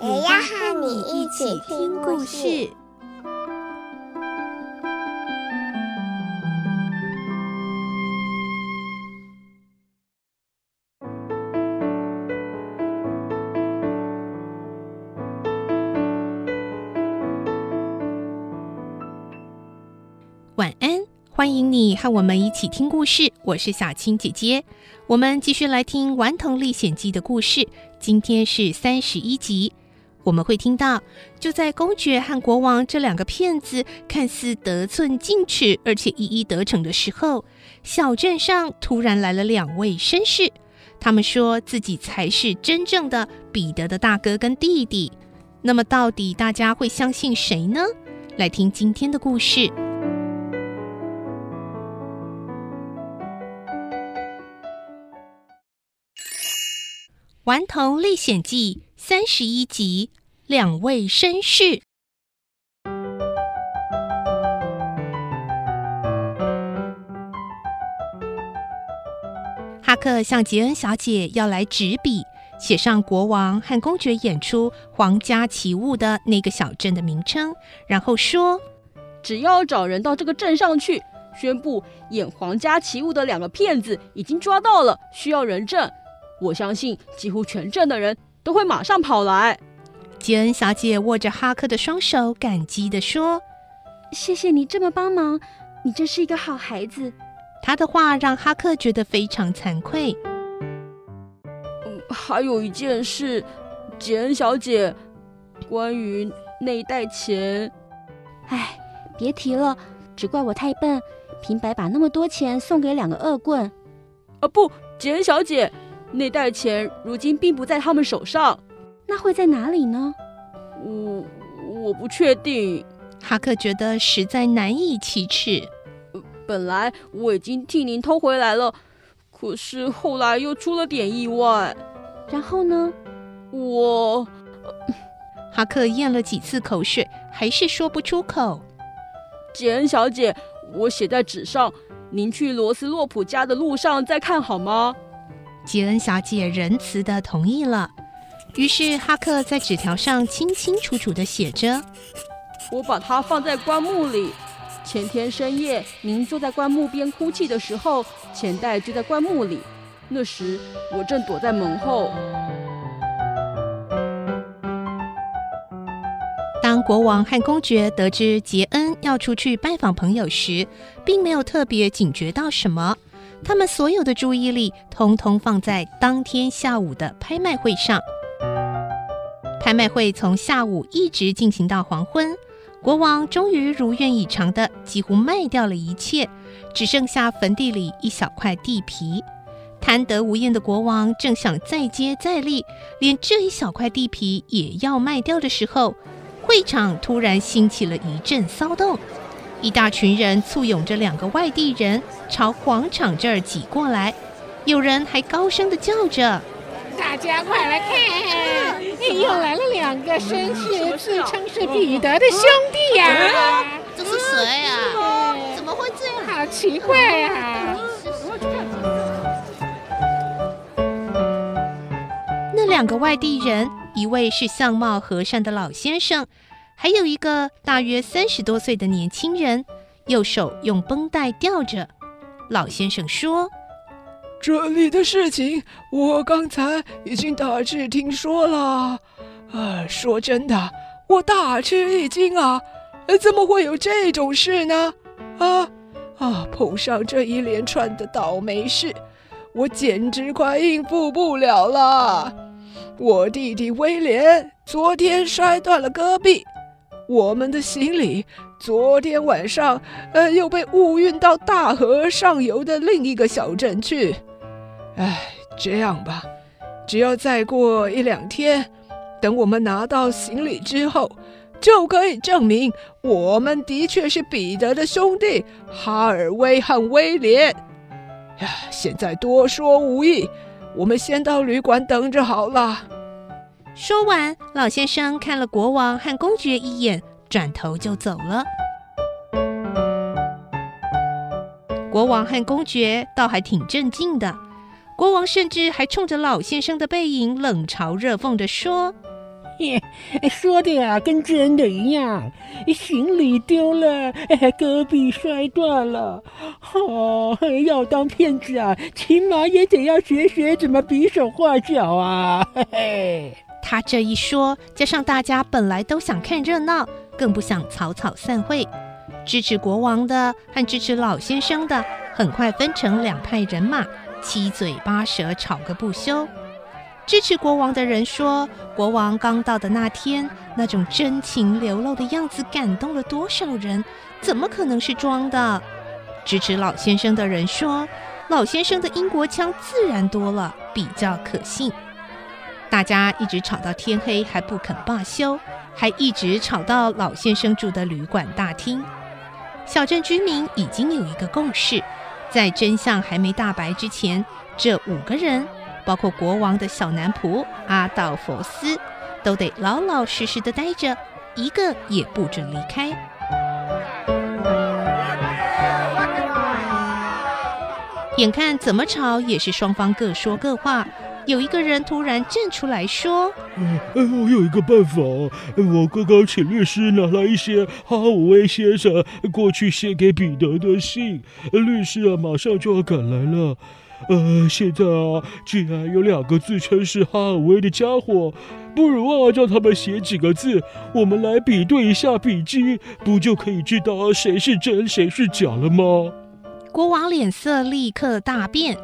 也要和你一起听故事。晚安，欢迎你和我们一起听故事。我是小青姐姐，我们继续来听《顽童历险记》的故事。今天是三十一集，我们会听到，就在公爵和国王这两个骗子看似得寸进尺，而且一一得逞的时候，小镇上突然来了两位绅士，他们说自己才是真正的彼得的大哥跟弟弟。那么，到底大家会相信谁呢？来听今天的故事。《顽童历险记》三十一集，两位绅士。哈克向杰恩小姐要来纸笔，写上国王和公爵演出皇家奇物的那个小镇的名称，然后说：“只要找人到这个镇上去，宣布演皇家奇物的两个骗子已经抓到了，需要人证。”我相信几乎全镇的人都会马上跑来。杰恩小姐握着哈克的双手，感激地说：“谢谢你这么帮忙，你真是一个好孩子。”他的话让哈克觉得非常惭愧。嗯，还有一件事，杰恩小姐，关于那一袋钱。哎，别提了，只怪我太笨，平白把那么多钱送给两个恶棍。啊，不，杰恩小姐。那袋钱如今并不在他们手上，那会在哪里呢？我我不确定。哈克觉得实在难以启齿。本来我已经替您偷回来了，可是后来又出了点意外。然后呢？我……哈克咽了几次口水，还是说不出口。杰恩小姐，我写在纸上，您去罗斯洛普家的路上再看好吗？杰恩小姐仁慈的同意了，于是哈克在纸条上清清楚楚的写着：“我把它放在棺木里。前天深夜，您坐在棺木边哭泣的时候，钱袋就在棺木里。那时我正躲在门后。”当国王和公爵得知杰恩要出去拜访朋友时，并没有特别警觉到什么。他们所有的注意力通通放在当天下午的拍卖会上。拍卖会从下午一直进行到黄昏，国王终于如愿以偿的几乎卖掉了一切，只剩下坟地里一小块地皮。贪得无厌的国王正想再接再厉，连这一小块地皮也要卖掉的时候，会场突然兴起了一阵骚动。一大群人簇拥着两个外地人朝广场这儿挤过来，有人还高声地叫着：“大家快来看，又来了两个绅士，自称是彼得的兄弟呀、啊！这是谁呀、啊？怎么会这样？好奇怪啊！”那两个外地人，一位是相貌和善的老先生。还有一个大约三十多岁的年轻人，右手用绷带吊着。老先生说：“这里的事情我刚才已经大致听说了。啊，说真的，我大吃一惊啊！怎么会有这种事呢？啊啊！碰上这一连串的倒霉事，我简直快应付不了了。我弟弟威廉昨天摔断了胳臂。”我们的行李昨天晚上，呃，又被误运到大河上游的另一个小镇去。哎，这样吧，只要再过一两天，等我们拿到行李之后，就可以证明我们的确是彼得的兄弟哈尔威和威廉。呀，现在多说无益，我们先到旅馆等着好了。说完，老先生看了国王和公爵一眼，转头就走了。国王和公爵倒还挺镇静的，国王甚至还冲着老先生的背影冷嘲热讽地说。说的呀，跟真的一样。行李丢了，戈壁摔断了。哦，要当骗子啊，起码也得要学学怎么比手画脚啊。嘿 嘿，他这一说，加上大家本来都想看热闹，更不想草草散会。支持国王的和支持老先生的，很快分成两派人马，七嘴八舌吵个不休。支持国王的人说，国王刚到的那天，那种真情流露的样子感动了多少人，怎么可能是装的？支持老先生的人说，老先生的英国腔自然多了，比较可信。大家一直吵到天黑还不肯罢休，还一直吵到老先生住的旅馆大厅。小镇居民已经有一个共识，在真相还没大白之前，这五个人。包括国王的小男仆阿道佛斯，都得老老实实的待着，一个也不准离开。眼看怎么吵也是双方各说各话，有一个人突然站出来说：“嗯，我有一个办法，我刚刚请律师拿了一些哈尔威先生过去写给彼得的信，律师啊马上就要赶来了。”呃，现在啊，既然有两个自称是哈尔威的家伙，不如啊，叫他们写几个字，我们来比对一下笔迹，不就可以知道谁是真谁是假了吗？国王脸色立刻大变，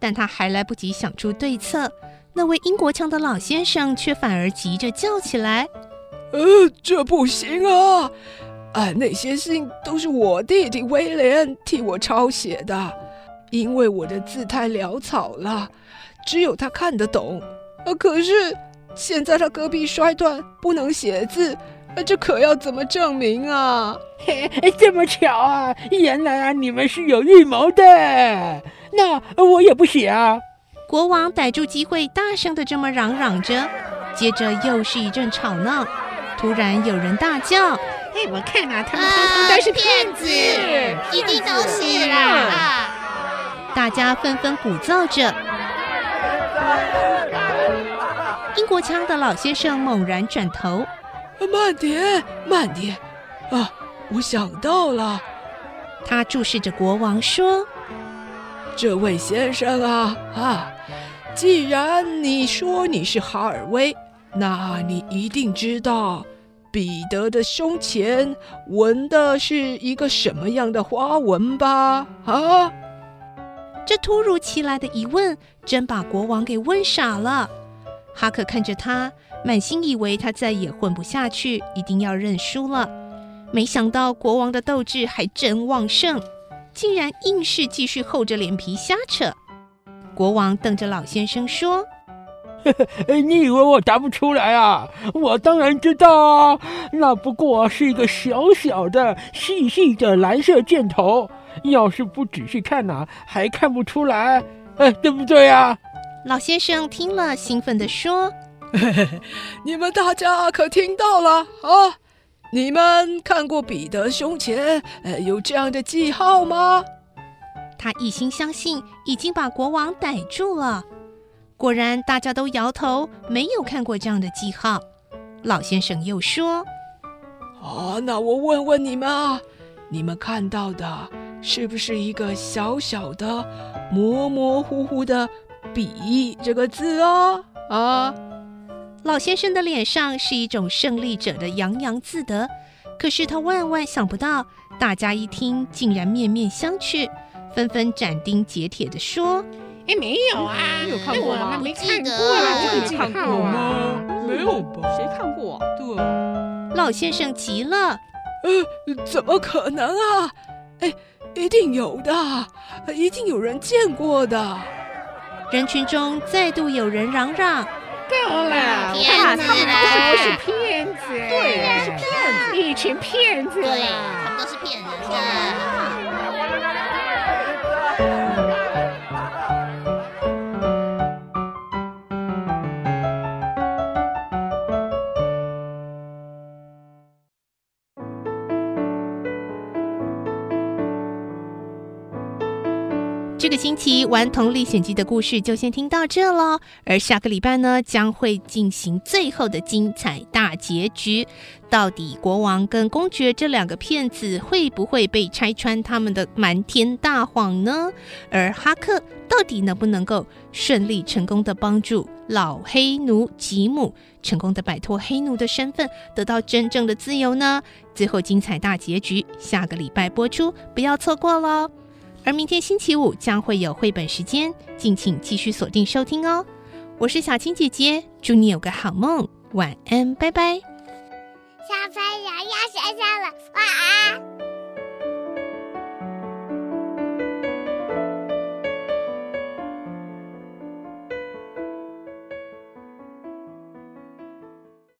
但他还来不及想出对策，那位英国腔的老先生却反而急着叫起来：“呃，这不行啊！啊，那些信都是我弟弟威廉替我抄写的。”因为我的字太潦草了，只有他看得懂。呃，可是现在他胳臂摔断，不能写字，这可要怎么证明啊？嘿，这么巧啊！原来啊，你们是有预谋的。那我也不写啊。国王逮住机会，大声的这么嚷嚷着，接着又是一阵吵闹。突然有人大叫：“哎，我看啊，他们通通都是骗子，一定都是啦！”啊大家纷纷鼓噪着。英国腔的老先生猛然转头：“慢点，慢点！啊，我想到了。”他注视着国王说：“这位先生啊，啊，既然你说你是哈尔威，那你一定知道彼得的胸前纹的是一个什么样的花纹吧？啊？”这突如其来的疑问，真把国王给问傻了。哈克看着他，满心以为他再也混不下去，一定要认输了。没想到国王的斗志还真旺盛，竟然硬是继续厚着脸皮瞎扯。国王瞪着老先生说：“呵呵，你以为我答不出来啊？我当然知道啊，那不过是一个小小的、细细的蓝色箭头。”要是不仔细看呐，还看不出来，哎，对不对呀？老先生听了，兴奋地说：“嘿嘿，你们大家可听到了啊？你们看过彼得胸前呃有这样的记号吗？”他一心相信已经把国王逮住了，果然大家都摇头，没有看过这样的记号。老先生又说：“啊，那我问问你们啊，你们看到的？”是不是一个小小的、模模糊糊的“彼”这个字哦？啊！老先生的脸上是一种胜利者的洋洋自得，可是他万万想不到，大家一听竟然面面相觑，纷纷斩钉截铁地说：“哎，没有啊，你有看过吗？没看过啊，这个看过吗？没有吧？谁看过？对啊。”老先生急了：“呃，怎么可能啊？哎！”一定有的，一定有人见过的。人群中再度有人嚷嚷：“够了，骗子他们啦都是骗子，对，是骗子。一群骗子对，他们都是骗人的。这个星期顽《童历险记》的故事就先听到这喽，而下个礼拜呢，将会进行最后的精彩大结局。到底国王跟公爵这两个骗子会不会被拆穿他们的瞒天大谎呢？而哈克到底能不能够顺利成功的帮助老黑奴吉姆，成功的摆脱黑奴的身份，得到真正的自由呢？最后精彩大结局，下个礼拜播出，不要错过喽！而明天星期五将会有绘本时间，敬请继续锁定收听哦。我是小青姐姐，祝你有个好梦，晚安，拜拜。小朋友要睡觉了，晚安。